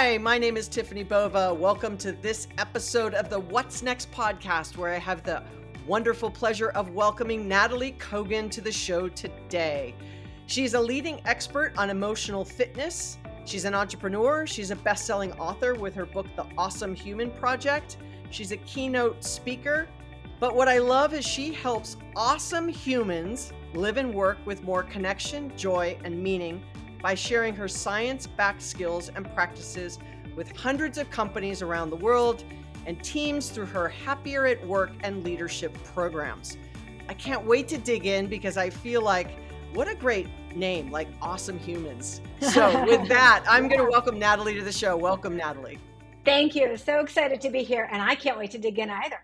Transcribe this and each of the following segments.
Hi, my name is Tiffany Bova. Welcome to this episode of the What's Next podcast, where I have the wonderful pleasure of welcoming Natalie Kogan to the show today. She's a leading expert on emotional fitness. She's an entrepreneur. She's a best selling author with her book, The Awesome Human Project. She's a keynote speaker. But what I love is she helps awesome humans live and work with more connection, joy, and meaning by sharing her science backed skills and practices with hundreds of companies around the world and teams through her Happier at Work and leadership programs. I can't wait to dig in because I feel like what a great name, like awesome humans. So, with that, I'm going to welcome Natalie to the show. Welcome, Natalie. Thank you. So excited to be here. And I can't wait to dig in either.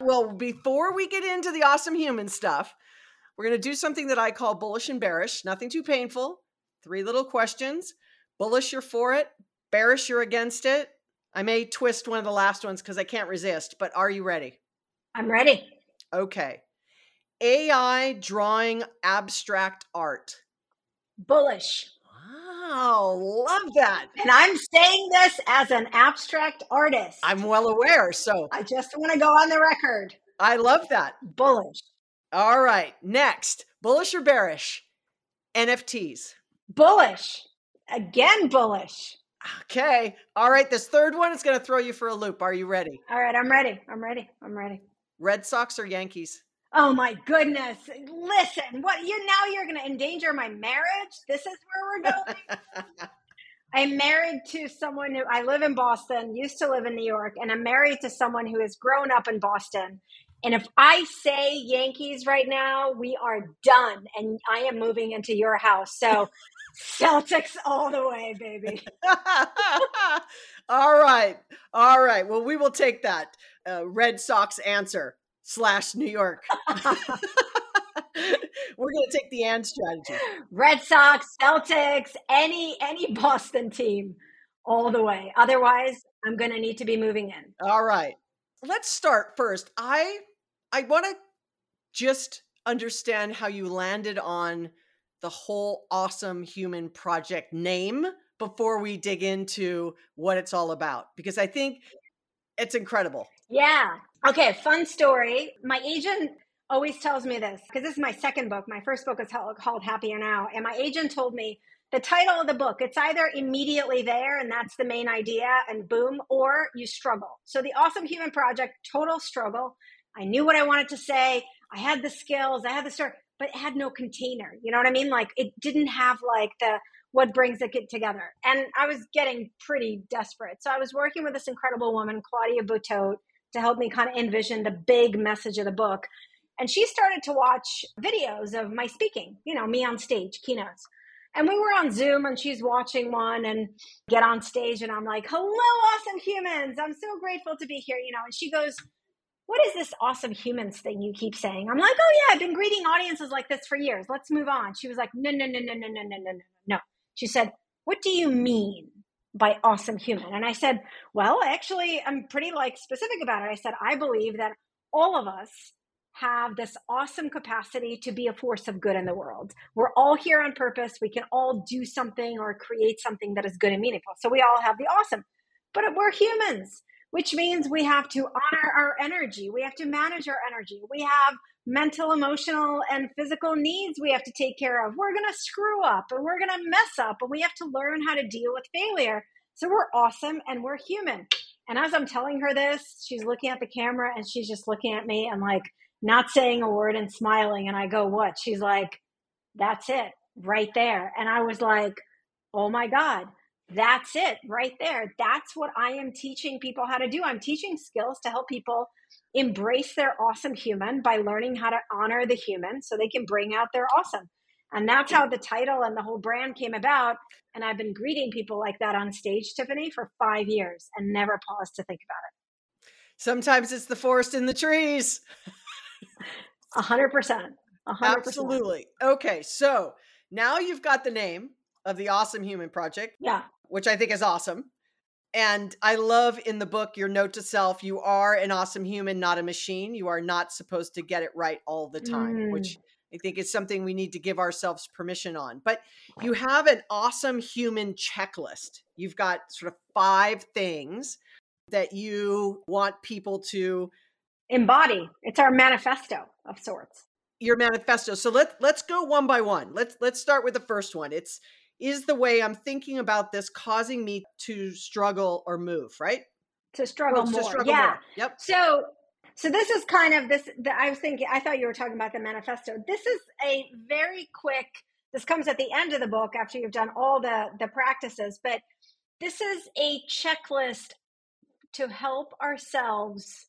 Well, before we get into the awesome human stuff, we're going to do something that I call bullish and bearish. Nothing too painful, Three little questions. Bullish, you're for it. Bearish, you're against it. I may twist one of the last ones because I can't resist, but are you ready? I'm ready. Okay. AI drawing abstract art. Bullish. Wow, love that. And I'm saying this as an abstract artist. I'm well aware. So I just want to go on the record. I love that. Bullish. All right. Next, bullish or bearish? NFTs. Bullish. Again, bullish. Okay. All right. This third one is going to throw you for a loop. Are you ready? All right. I'm ready. I'm ready. I'm ready. Red Sox or Yankees? Oh my goodness. Listen, what you now you're going to endanger my marriage? This is where we're going. I'm married to someone who I live in Boston, used to live in New York, and I'm married to someone who has grown up in Boston. And if I say Yankees right now, we are done and I am moving into your house. So Celtics all the way, baby. all right. All right. Well, we will take that uh, Red Sox answer slash New York. We're going to take the and strategy. Red Sox, Celtics, any any Boston team all the way. Otherwise, I'm going to need to be moving in. All right. Let's start first. I I want to just understand how you landed on the whole awesome human project name before we dig into what it's all about because I think it's incredible. Yeah. Okay, fun story. My agent always tells me this because this is my second book. My first book is called Happier Now. And my agent told me the title of the book, it's either immediately there and that's the main idea and boom, or you struggle. So the Awesome Human Project, total struggle. I knew what I wanted to say. I had the skills. I had the story but it had no container. You know what I mean? Like it didn't have like the what brings it together. And I was getting pretty desperate. So I was working with this incredible woman, Claudia Boutot, to help me kind of envision the big message of the book. And she started to watch videos of my speaking, you know, me on stage, keynotes. And we were on Zoom and she's watching one and get on stage and I'm like, hello, awesome humans. I'm so grateful to be here, you know. And she goes, what is this awesome humans thing you keep saying? I'm like, oh yeah, I've been greeting audiences like this for years. Let's move on. She was like, no, no, no, no, no, no, no, no, no, no. She said, what do you mean by awesome human? And I said, well, actually, I'm pretty like specific about it. I said, I believe that all of us have this awesome capacity to be a force of good in the world. We're all here on purpose. We can all do something or create something that is good and meaningful. So we all have the awesome, but we're humans which means we have to honor our energy. We have to manage our energy. We have mental, emotional, and physical needs we have to take care of. We're going to screw up and we're going to mess up, and we have to learn how to deal with failure. So we're awesome and we're human. And as I'm telling her this, she's looking at the camera and she's just looking at me and like not saying a word and smiling. And I go, What? She's like, That's it right there. And I was like, Oh my God. That's it right there. That's what I am teaching people how to do. I'm teaching skills to help people embrace their awesome human by learning how to honor the human so they can bring out their awesome. And that's how the title and the whole brand came about. And I've been greeting people like that on stage, Tiffany, for five years and never paused to think about it. Sometimes it's the forest in the trees. A hundred percent. Absolutely. Okay. So now you've got the name of the Awesome Human Project. Yeah which I think is awesome. And I love in the book your note to self you are an awesome human, not a machine. You are not supposed to get it right all the time, mm. which I think is something we need to give ourselves permission on. But you have an awesome human checklist. You've got sort of five things that you want people to embody. It's our manifesto of sorts. Your manifesto. So let's let's go one by one. Let's let's start with the first one. It's is the way I'm thinking about this causing me to struggle or move, right? To struggle well, more. To struggle yeah. More. Yep. So so this is kind of this the, I was thinking I thought you were talking about the manifesto. This is a very quick this comes at the end of the book after you've done all the the practices, but this is a checklist to help ourselves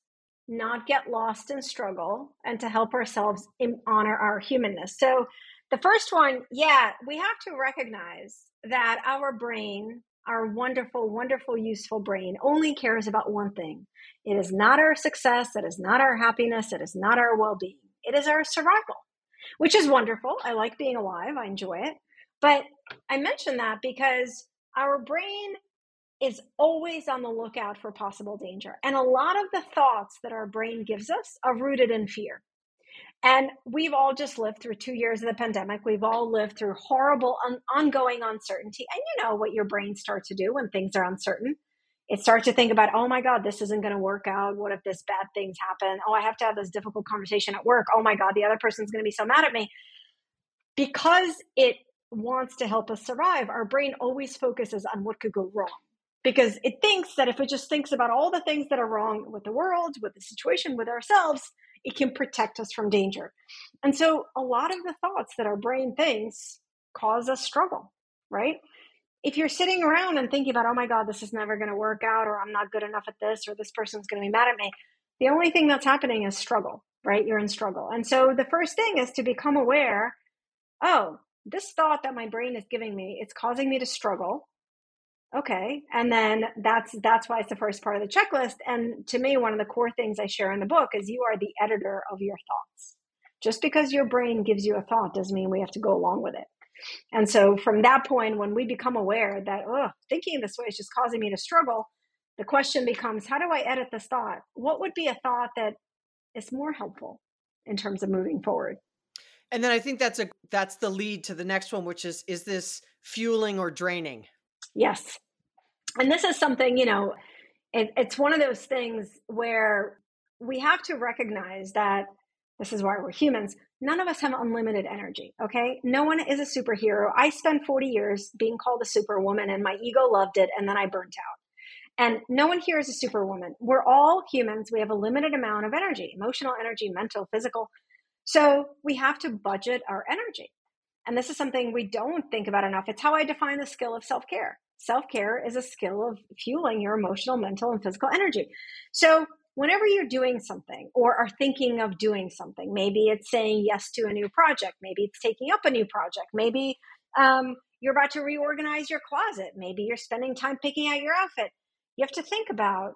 not get lost in struggle and to help ourselves in, honor our humanness. So, the first one, yeah, we have to recognize that our brain, our wonderful, wonderful, useful brain, only cares about one thing. It is not our success, it is not our happiness, it is not our well being, it is our survival, which is wonderful. I like being alive, I enjoy it. But I mention that because our brain is always on the lookout for possible danger. And a lot of the thoughts that our brain gives us are rooted in fear. And we've all just lived through two years of the pandemic. We've all lived through horrible, un- ongoing uncertainty. And you know what your brain starts to do when things are uncertain. It starts to think about, oh my God, this isn't going to work out. What if this bad things happen? Oh, I have to have this difficult conversation at work. Oh my God, the other person's going to be so mad at me. Because it wants to help us survive, our brain always focuses on what could go wrong because it thinks that if it just thinks about all the things that are wrong with the world, with the situation, with ourselves, it can protect us from danger. And so a lot of the thoughts that our brain thinks cause us struggle, right? If you're sitting around and thinking about, oh my God, this is never going to work out, or I'm not good enough at this, or this person's going to be mad at me, the only thing that's happening is struggle, right? You're in struggle. And so the first thing is to become aware oh, this thought that my brain is giving me, it's causing me to struggle okay and then that's that's why it's the first part of the checklist and to me one of the core things i share in the book is you are the editor of your thoughts. Just because your brain gives you a thought doesn't mean we have to go along with it. And so from that point when we become aware that oh thinking this way is just causing me to struggle the question becomes how do i edit this thought? What would be a thought that is more helpful in terms of moving forward? And then i think that's a that's the lead to the next one which is is this fueling or draining Yes. And this is something, you know, it, it's one of those things where we have to recognize that this is why we're humans. None of us have unlimited energy, okay? No one is a superhero. I spent 40 years being called a superwoman and my ego loved it and then I burnt out. And no one here is a superwoman. We're all humans. We have a limited amount of energy emotional energy, mental, physical. So we have to budget our energy. And this is something we don't think about enough. It's how I define the skill of self care. Self care is a skill of fueling your emotional, mental, and physical energy. So, whenever you're doing something or are thinking of doing something, maybe it's saying yes to a new project, maybe it's taking up a new project, maybe um, you're about to reorganize your closet, maybe you're spending time picking out your outfit. You have to think about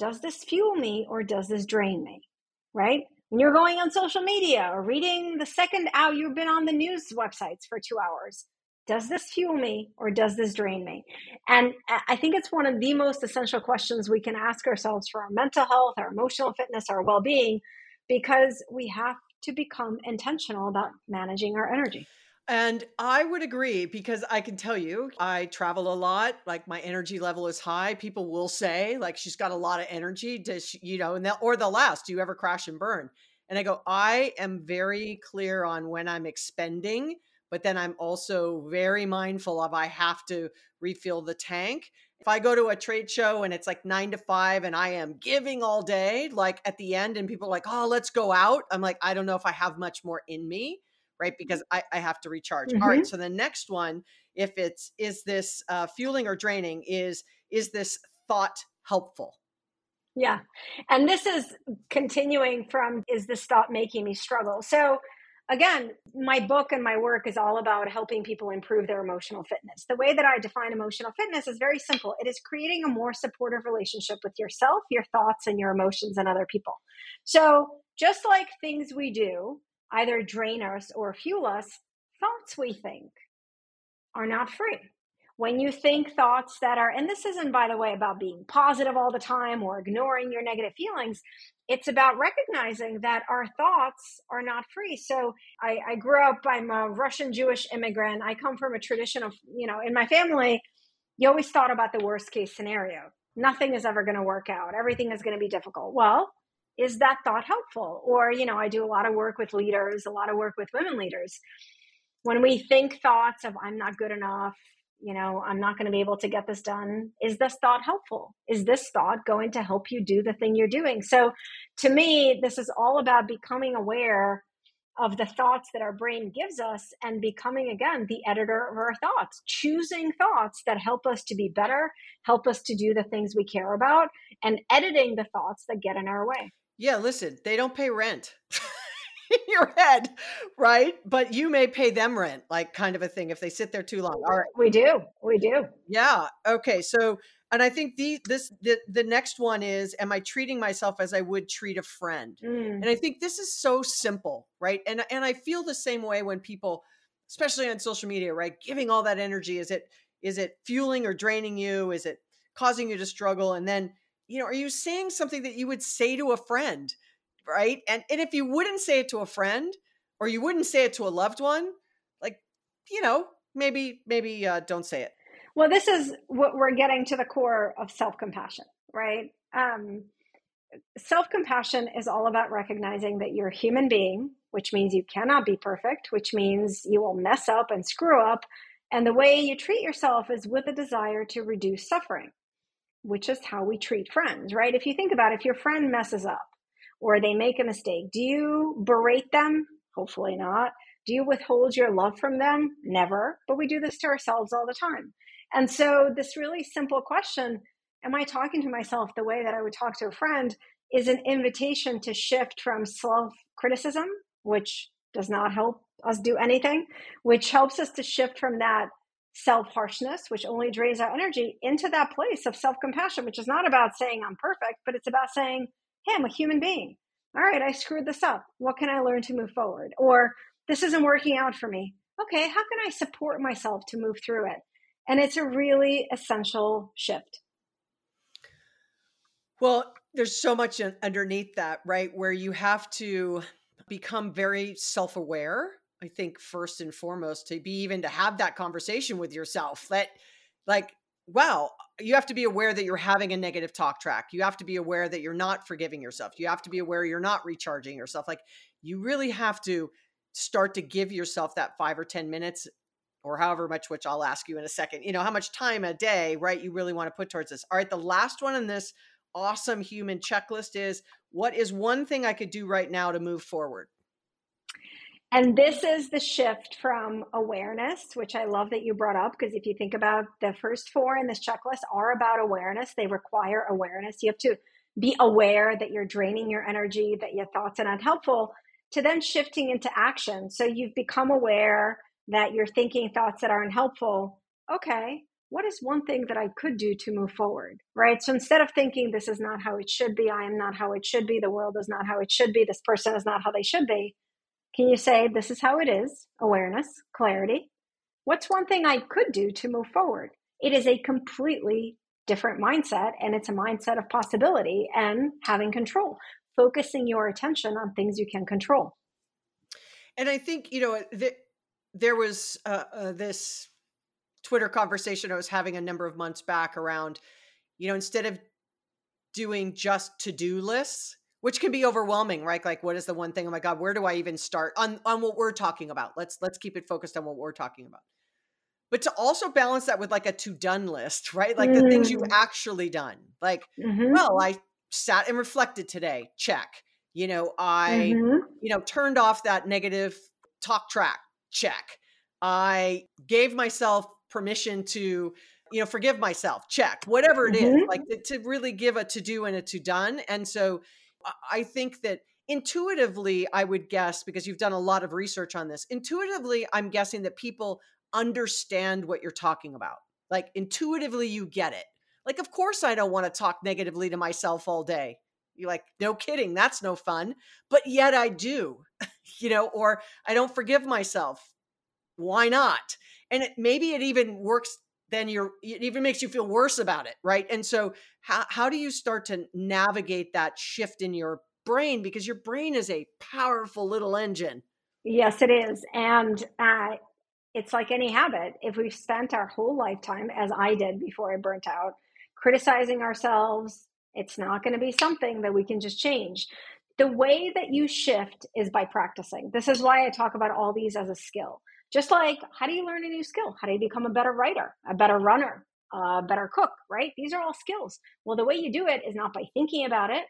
does this fuel me or does this drain me? Right? When you're going on social media or reading the second hour you've been on the news websites for two hours, does this fuel me or does this drain me? And I think it's one of the most essential questions we can ask ourselves for our mental health, our emotional fitness, our well being, because we have to become intentional about managing our energy. And I would agree because I can tell you, I travel a lot. Like my energy level is high. People will say, like, she's got a lot of energy. Does she, you know, and they'll, or they'll ask, do you ever crash and burn? And I go, I am very clear on when I'm expending but then I'm also very mindful of I have to refill the tank. If I go to a trade show and it's like nine to five and I am giving all day, like at the end, and people are like, oh, let's go out. I'm like, I don't know if I have much more in me, right? Because I, I have to recharge. Mm-hmm. All right. Mm-hmm. So the next one, if it's is this uh, fueling or draining, is is this thought helpful? Yeah. And this is continuing from is this thought making me struggle? So again, my book and my work is all about helping people improve their emotional fitness. The way that I define emotional fitness is very simple it is creating a more supportive relationship with yourself, your thoughts, and your emotions and other people. So, just like things we do either drain us or fuel us, thoughts we think are not free. When you think thoughts that are, and this isn't, by the way, about being positive all the time or ignoring your negative feelings, it's about recognizing that our thoughts are not free. So I, I grew up, I'm a Russian Jewish immigrant. I come from a tradition of, you know, in my family, you always thought about the worst case scenario. Nothing is ever going to work out. Everything is going to be difficult. Well, is that thought helpful? Or, you know, I do a lot of work with leaders, a lot of work with women leaders. When we think thoughts of, I'm not good enough, you know, I'm not going to be able to get this done. Is this thought helpful? Is this thought going to help you do the thing you're doing? So to me, this is all about becoming aware of the thoughts that our brain gives us and becoming again the editor of our thoughts choosing thoughts that help us to be better help us to do the things we care about and editing the thoughts that get in our way yeah listen they don't pay rent your head, right? But you may pay them rent, like kind of a thing, if they sit there too long. All right. We do. We do. Yeah. Okay. So, and I think the this the the next one is, am I treating myself as I would treat a friend? Mm. And I think this is so simple, right? And and I feel the same way when people, especially on social media, right, giving all that energy. Is it is it fueling or draining you? Is it causing you to struggle? And then you know, are you saying something that you would say to a friend? Right? And and if you wouldn't say it to a friend or you wouldn't say it to a loved one, like you know, maybe maybe uh, don't say it. Well, this is what we're getting to the core of self compassion, right? Um, self compassion is all about recognizing that you're a human being, which means you cannot be perfect, which means you will mess up and screw up. And the way you treat yourself is with a desire to reduce suffering, which is how we treat friends, right? If you think about it, if your friend messes up, or they make a mistake, do you berate them? Hopefully not. Do you withhold your love from them? Never. But we do this to ourselves all the time. And so, this really simple question Am I talking to myself the way that I would talk to a friend? is an invitation to shift from self criticism, which does not help us do anything, which helps us to shift from that self harshness, which only drains our energy, into that place of self compassion, which is not about saying I'm perfect, but it's about saying, hey, I'm a human being. All right, I screwed this up. What can I learn to move forward? Or this isn't working out for me. Okay, how can I support myself to move through it? And it's a really essential shift. Well, there's so much underneath that, right? Where you have to become very self aware. I think first and foremost to be even to have that conversation with yourself that, like, wow, you have to be aware that you're having a negative talk track. You have to be aware that you're not forgiving yourself. You have to be aware you're not recharging yourself. Like you really have to start to give yourself that five or 10 minutes or however much, which I'll ask you in a second, you know, how much time a day, right? You really want to put towards this. All right. The last one in this awesome human checklist is what is one thing I could do right now to move forward? And this is the shift from awareness, which I love that you brought up, because if you think about the first four in this checklist are about awareness, they require awareness. You have to be aware that you're draining your energy, that your thoughts are not helpful, to then shifting into action. So you've become aware that you're thinking thoughts that aren't helpful. Okay, what is one thing that I could do to move forward? Right. So instead of thinking this is not how it should be, I am not how it should be, the world is not how it should be, this person is not how they should be, can you say, This is how it is? Awareness, clarity. What's one thing I could do to move forward? It is a completely different mindset, and it's a mindset of possibility and having control, focusing your attention on things you can control. And I think, you know, th- there was uh, uh, this Twitter conversation I was having a number of months back around, you know, instead of doing just to do lists, which can be overwhelming right? Like what is the one thing oh my god where do i even start? On on what we're talking about. Let's let's keep it focused on what we're talking about. But to also balance that with like a to done list right? Like mm. the things you've mm. actually done. Like mm-hmm. well i sat and reflected today. Check. You know i mm-hmm. you know turned off that negative talk track. Check. I gave myself permission to you know forgive myself. Check. Whatever it mm-hmm. is like to really give a to do and a to done and so I think that intuitively, I would guess, because you've done a lot of research on this, intuitively, I'm guessing that people understand what you're talking about. Like intuitively, you get it. Like, of course, I don't want to talk negatively to myself all day. You're like, no kidding, that's no fun. But yet I do, you know, or I don't forgive myself. Why not? And it, maybe it even works then you're it even makes you feel worse about it right and so how how do you start to navigate that shift in your brain because your brain is a powerful little engine. Yes, it is. And uh, it's like any habit. If we've spent our whole lifetime, as I did before I burnt out, criticizing ourselves, it's not going to be something that we can just change. The way that you shift is by practicing. This is why I talk about all these as a skill. Just like how do you learn a new skill? How do you become a better writer, a better runner, a better cook, right? These are all skills. Well, the way you do it is not by thinking about it,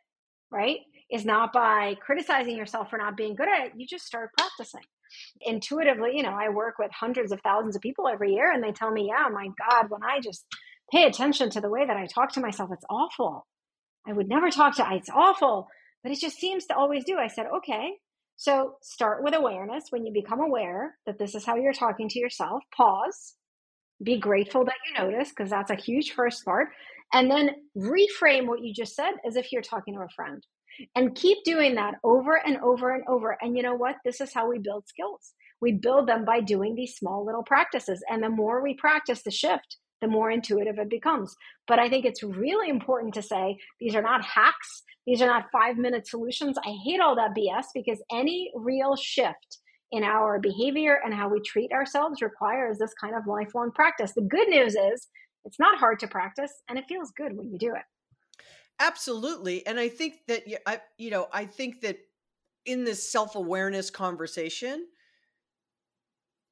right? Is not by criticizing yourself for not being good at it. You just start practicing. Intuitively, you know, I work with hundreds of thousands of people every year and they tell me, yeah, my God, when I just pay attention to the way that I talk to myself, it's awful. I would never talk to, it's awful, but it just seems to always do. I said, okay, so start with awareness. When you become aware that this is how you're talking to yourself, pause, be grateful that you notice, because that's a huge first part. And then reframe what you just said as if you're talking to a friend. And keep doing that over and over and over. And you know what? This is how we build skills. We build them by doing these small little practices. And the more we practice the shift, the more intuitive it becomes. But I think it's really important to say these are not hacks, these are not five minute solutions. I hate all that BS because any real shift in our behavior and how we treat ourselves requires this kind of lifelong practice. The good news is it's not hard to practice and it feels good when you do it. Absolutely. And I think that, I, you know, I think that in this self awareness conversation,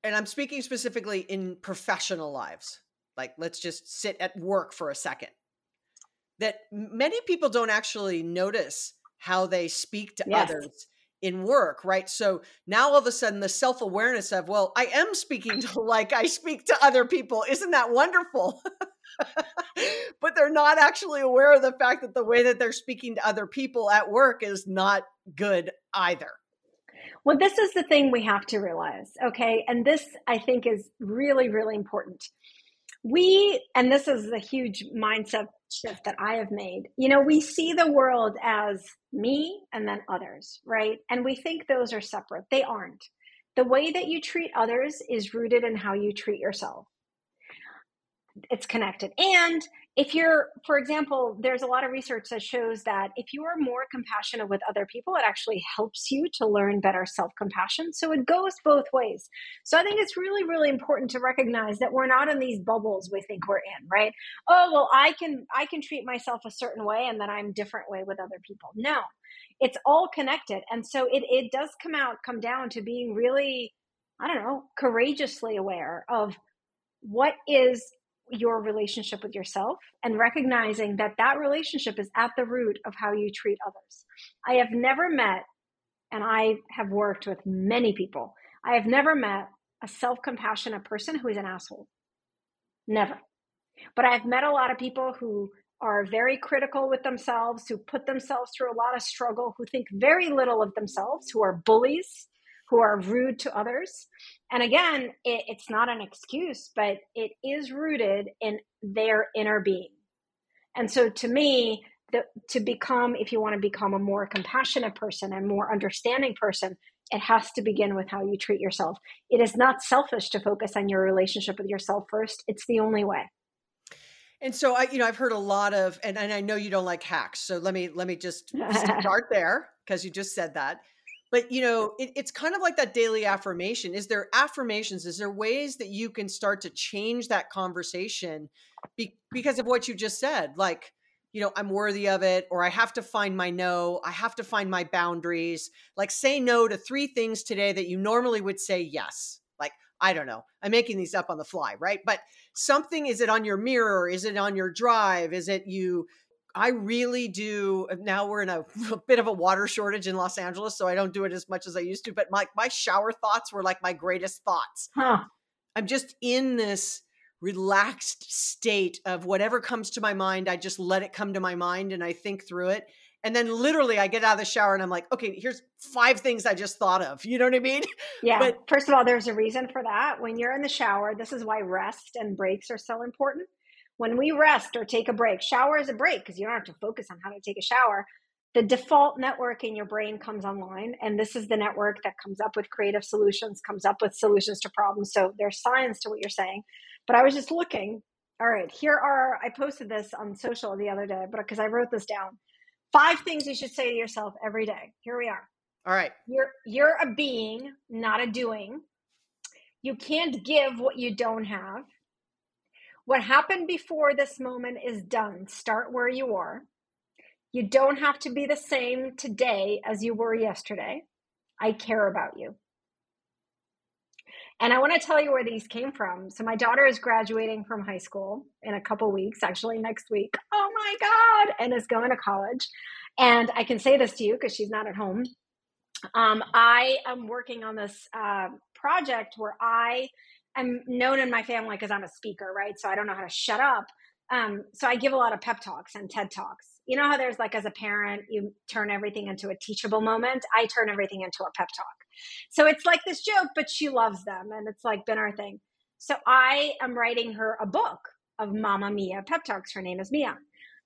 and I'm speaking specifically in professional lives, like let's just sit at work for a second. That many people don't actually notice how they speak to yes. others in work right? So now all of a sudden the self-awareness of well i am speaking to like i speak to other people. Isn't that wonderful? But they're not actually aware of the fact that the way that they're speaking to other people at work is not good either. Well this is the thing we have to realize okay? And this i think is really really important we, and this is a huge mindset shift that I have made, you know, we see the world as me and then others, right? And we think those are separate. They aren't. The way that you treat others is rooted in how you treat yourself. It's connected. And if you're, for example, there's a lot of research that shows that if you are more compassionate with other people, it actually helps you to learn better self compassion. So it goes both ways. So I think it's really, really important to recognize that we're not in these bubbles we think we're in, right? Oh, well, I can, I can treat myself a certain way and then I'm different way with other people. No, it's all connected. And so it, it does come out, come down to being really, I don't know, courageously aware of what is your relationship with yourself and recognizing that that relationship is at the root of how you treat others. I have never met, and I have worked with many people, I have never met a self compassionate person who is an asshole. Never. But I've met a lot of people who are very critical with themselves, who put themselves through a lot of struggle, who think very little of themselves, who are bullies, who are rude to others. And again, it, it's not an excuse, but it is rooted in their inner being. And so to me, the, to become, if you want to become a more compassionate person and more understanding person, it has to begin with how you treat yourself. It is not selfish to focus on your relationship with yourself first. It's the only way. And so I, you know, I've heard a lot of, and, and I know you don't like hacks. So let me let me just start there because you just said that but you know it, it's kind of like that daily affirmation. Is there affirmations? Is there ways that you can start to change that conversation be, because of what you just said? Like you know i'm worthy of it or i have to find my no i have to find my boundaries. Like say no to three things today that you normally would say yes. Like i don't know i'm making these up on the fly right? But something is it on your mirror? Is it on your drive? Is it you I really do. Uh, now we're in a, a, bit of a water shortage in Los Angeles, so I don't do it as much as I used to. But my my shower thoughts were like my greatest thoughts. Huh. I'm just in this relaxed state of whatever comes to my mind. I just let it come to my mind and I think through it. And then literally I get out of the shower and I'm like, okay, here's five things I just thought of. You know what I mean? Yeah. But first of all, there's a reason for that. When you're in the shower, this is why rest and breaks are so important when we rest or take a break, shower is a break because you don't have to focus on how to take a shower. The default network in your brain comes online, and this is the network that comes up with creative solutions, comes up with solutions to problems. So there's science to what you're saying. But I was just looking. All right, here are, I posted this on social the other day, but because I wrote this down Five things you should say to yourself every day. Here we are. All right. You're you're a being, not a doing. You can't give what you don't have. What happened before this moment is done. Start where you are. You don't have to be the same today as you were yesterday. I care about you. And I want to tell you where these came from. So my daughter is graduating from high school in a couple weeks, actually next week. Oh my God. And is going to college. And I can say this to you because she's not at home. Um, I am working on this uh, project where I am known in my family because I'm a speaker, right? So I don't know how to shut up. Um, so I give a lot of pep talks and TED talks. You know how there's like, as a parent, you turn everything into a teachable moment? I turn everything into a pep talk. So it's like this joke, but she loves them. And it's like been our thing. So I am writing her a book of Mama Mia pep talks. Her name is Mia.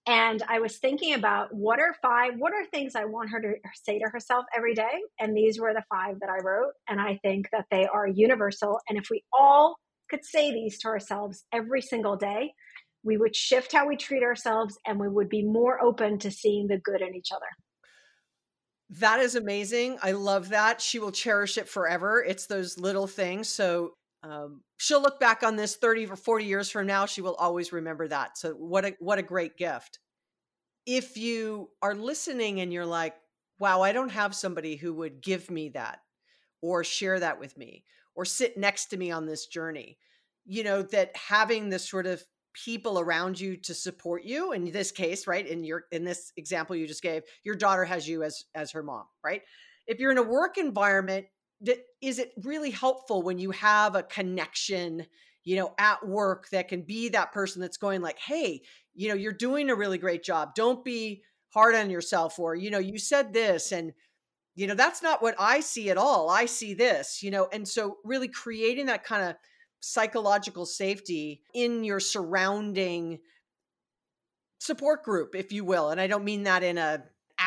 And I was thinking about what are five, what are things I want her to say to herself every day? And these were the five that I wrote. And I think that they are universal. And if we all could say these to ourselves every single day, we would shift how we treat ourselves and we would be more open to seeing the good in each other. That is amazing. I love that. She will cherish it forever. It's those little things. So um, she'll look back on this 30 or 40 years from now. She will always remember that. So what a what a great gift. If you are listening and you're like, wow, I don't have somebody who would give me that or share that with me or sit next to me on this journey, you know, that having this sort of people around you to support you in this case right in your in this example you just gave your daughter has you as as her mom right if you're in a work environment is it really helpful when you have a connection you know at work that can be that person that's going like hey you know you're doing a really great job. Don't be hard on yourself or you know you said this and you know that's not what i see at all. I see this you know and so really creating that kind of psychological safety in your surrounding support group if you will and i don't mean that in a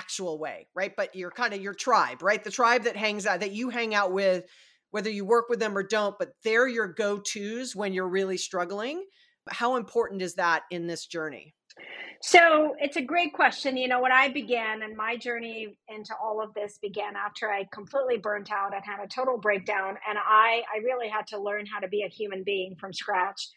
actual way right but you're kind of your tribe right the tribe that hangs out that you hang out with whether you work with them or don't but they're your go-to's when you're really struggling how important is that in this journey so it's a great question. You know, when I began and my journey into all of this began after I completely burnt out and had a total breakdown, and I, I really had to learn how to be a human being from scratch.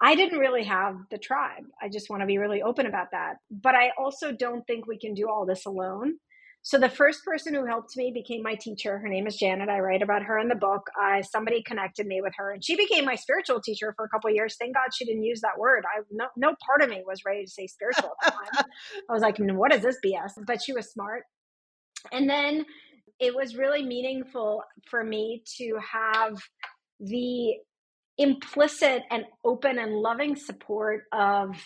I didn't really have the tribe. I just want to be really open about that. But I also don't think we can do all this alone. So the first person who helped me became my teacher. Her name is Janet. I write about her in the book. Uh, somebody connected me with her, and she became my spiritual teacher for a couple years. Thank God she didn't use that word. I no, no part of me was ready to say spiritual at the time. I was like, what is this BS? But she was smart. And then it was really meaningful for me to have the implicit and open and loving support of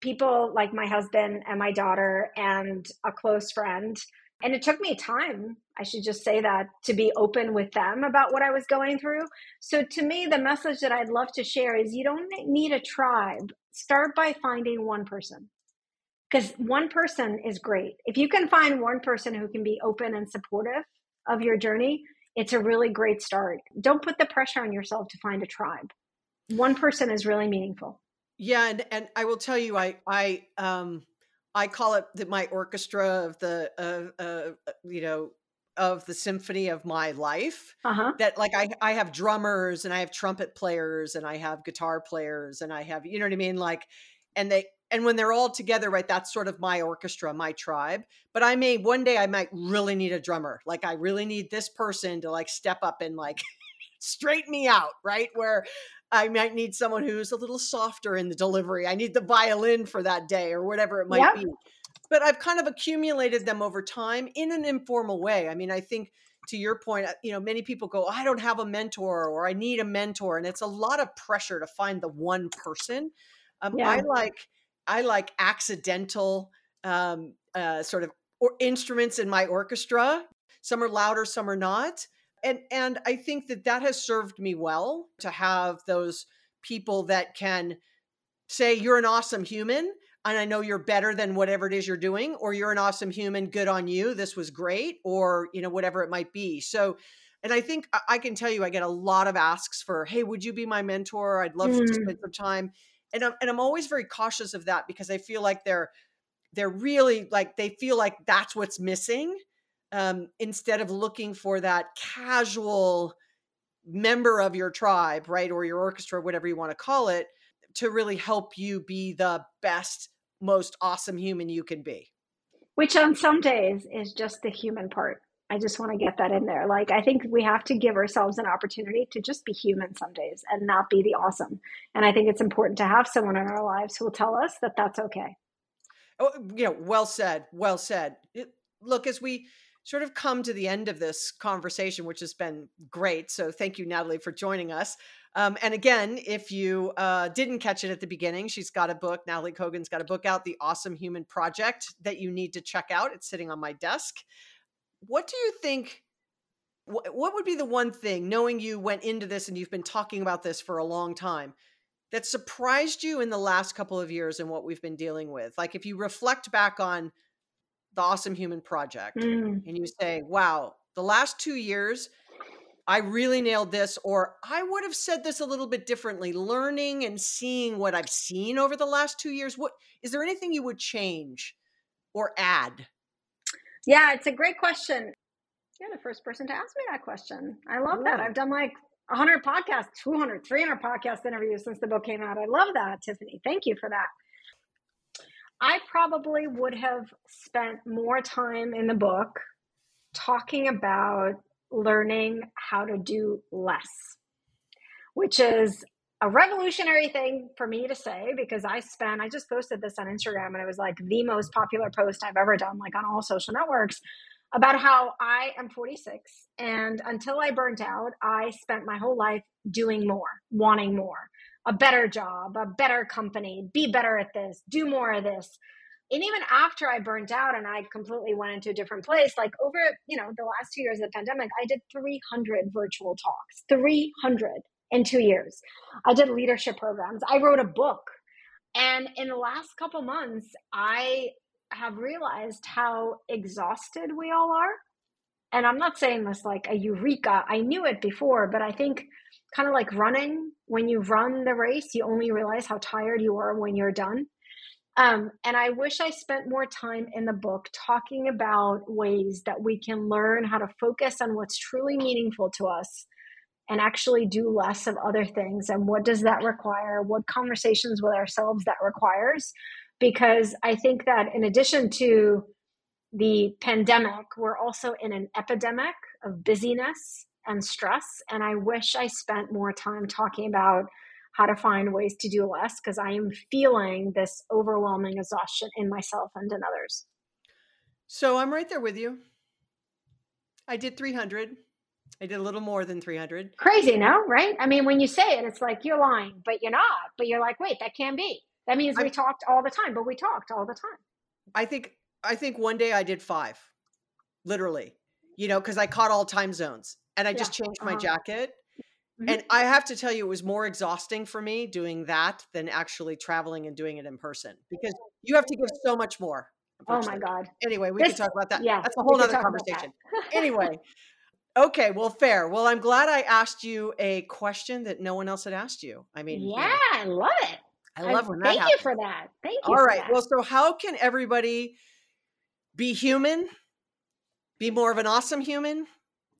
people like my husband and my daughter and a close friend and it took me time, I should just say that, to be open with them about what I was going through. So to me, the message that I'd love to share is you don't need a tribe. Start by finding one person. Because one person is great. If you can find one person who can be open and supportive of your journey, it's a really great start. Don't put the pressure on yourself to find a tribe. One person is really meaningful. Yeah, and and I will tell you, I I um I call it the, my orchestra of the uh, uh, you know of the symphony of my life. Uh-huh. That like I I have drummers and I have trumpet players and I have guitar players and I have you know what I mean like and they and when they're all together right that's sort of my orchestra my tribe but i may one day i might really need a drummer like i really need this person to like step up and like straighten me out right where I might need someone who's a little softer in the delivery. I need the violin for that day or whatever it might be. But I've kind of accumulated them over time in an informal way. I mean, I think to your point, uh, you know, many people go, I don't have a mentor or I need a mentor. And it's a lot of pressure to find the one person. Um, yeah. I like, I like accidental um, uh, sort of or instruments in my orchestra. Some are louder, some are not and and i think that that has served me well to have those people that can say you're an awesome human and i know you're better than whatever it is you're doing or you're an awesome human good on you this was great or you know whatever it might be so and i think i can tell you i get a lot of asks for hey would you be my mentor i'd love mm. to spend some time and I'm, and I'm always very cautious of that because i feel like they're they're really like they feel like that's what's missing um, instead of looking for that casual member of your tribe, right, or your orchestra, whatever you want to call it, to really help you be the best, most awesome human you can be. Which on some days is just the human part. I just want to get that in there. Like, I think we have to give ourselves an opportunity to just be human some days and not be the awesome. And I think it's important to have someone in our lives who will tell us that that's okay. Oh, yeah, well said. Well said. It, look, as we sort of come to the end of this conversation, which has been great. So thank you, Natalie, for joining us. Um, and again, if you uh, didn't catch it at the beginning, she's got a book. Natalie Kogan's got a book out, The Awesome Human Project, that you need to check out. It's sitting on my desk. What do you think? What would be the one thing, knowing you went into this and you've been talking about this for a long time, that surprised you in the last couple of years and what we've been dealing with? Like, if you reflect back on the Awesome Human Project mm. and you say, wow, the last two years, I really nailed this, or I would have said this a little bit differently, learning and seeing what I've seen over the last two years. What is there anything you would change or add? Yeah, it's a great question. You're the first person to ask me that question. I love that. I've done like 100 podcasts, 200, 300 podcast interviews since the book came out. I love that, Tiffany. Thank you for that. I probably would have spent more time in the book talking about learning how to do less, which is a revolutionary thing for me to say because I spent, I just posted this on Instagram and it was like the most popular post I've ever done, like on all social networks, about how I am 46 and until I burnt out, I spent my whole life doing more, wanting more a better job, a better company, be better at this, do more of this. And even after I burnt out and I completely went into a different place, like over, you know, the last two years of the pandemic, I did 300 virtual talks, 300 in two years. I did leadership programs. I wrote a book. And in the last couple months, I have realized how exhausted we all are. And I'm not saying this like a eureka. I knew it before, but I think kind of like running, when you run the race, you only realize how tired you are when you're done. Um, and I wish I spent more time in the book talking about ways that we can learn how to focus on what's truly meaningful to us and actually do less of other things. And what does that require? What conversations with ourselves that requires? Because I think that in addition to the pandemic, we're also in an epidemic of busyness and stress. And I wish I spent more time talking about how to find ways to do less because I am feeling this overwhelming exhaustion in myself and in others. So I'm right there with you. I did 300. I did a little more than 300. Crazy, no? Right? I mean, when you say it, it's like you're lying, but you're not. But you're like, wait, that can't be. That means we I, talked all the time, but we talked all the time. I think I think one day I did five, literally. You know, because I caught all time zones and I yeah. just changed my uh-huh. jacket. Mm-hmm. And I have to tell you, it was more exhausting for me doing that than actually traveling and doing it in person because you have to give so much more. Oh my God. Anyway, we this, can talk about that. Yeah. That's a whole other conversation. anyway. Okay, well, fair. Well, I'm glad I asked you a question that no one else had asked you. I mean, yeah, I love it. I love when that Thank happens. you for that. Thank you. All right. Well, so how can everybody be human, be more of an awesome human,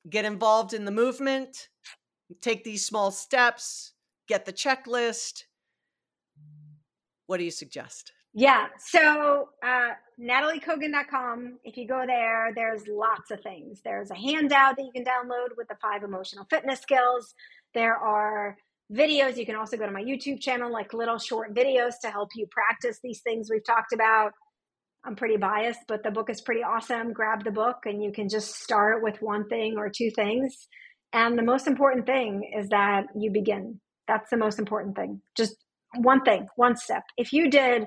get involved in the movement, take these small steps, get the checklist. What do you suggest? Yeah. So, uh, natalykogan.com. If you go there, there's lots of things. There's a handout that you can download with the five emotional fitness skills. There are videos. You can also go to my YouTube channel, like little short videos to help you practice these things we've talked about. I'm pretty biased, but the book is pretty awesome. Grab the book and you can just start with one thing or two things. And the most important thing is that you begin. That's the most important thing. Just one thing, one step. If you did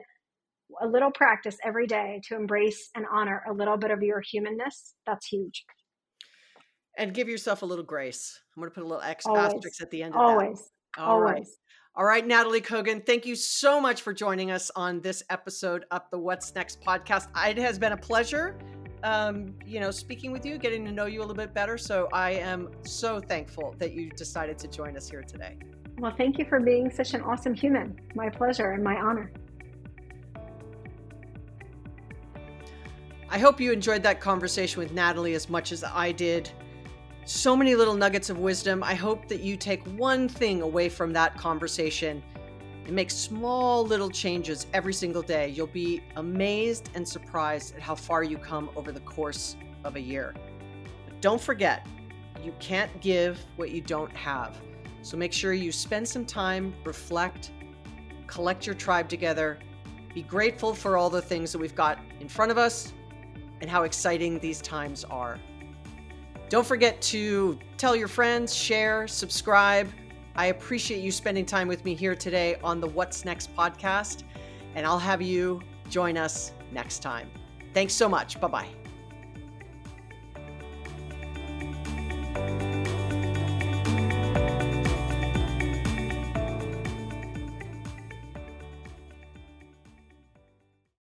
a little practice every day to embrace and honor a little bit of your humanness, that's huge. And give yourself a little grace. I'm going to put a little X Always. asterisk at the end of Always. that. All Always. Right. All right, Natalie Kogan, thank you so much for joining us on this episode of the What's Next podcast. It has been a pleasure, um, you know, speaking with you, getting to know you a little bit better. So I am so thankful that you decided to join us here today. Well, thank you for being such an awesome human. My pleasure and my honor. I hope you enjoyed that conversation with Nataly as much as I did. So many little nuggets of wisdom. I hope that you take one thing away from that conversation and make small little changes every single day. You'll be amazed and surprised at how far you come over the course of a year. But don't forget, you can't give what you don't have. So make sure you spend some time, reflect, collect your tribe together, be grateful for all the things that we've got in front of us and how exciting these times are. Don't forget to tell your friends, share, subscribe. I appreciate you spending time with me here today on the What's Next podcast, and I'll have you join us next time. Thanks so much. Bye bye.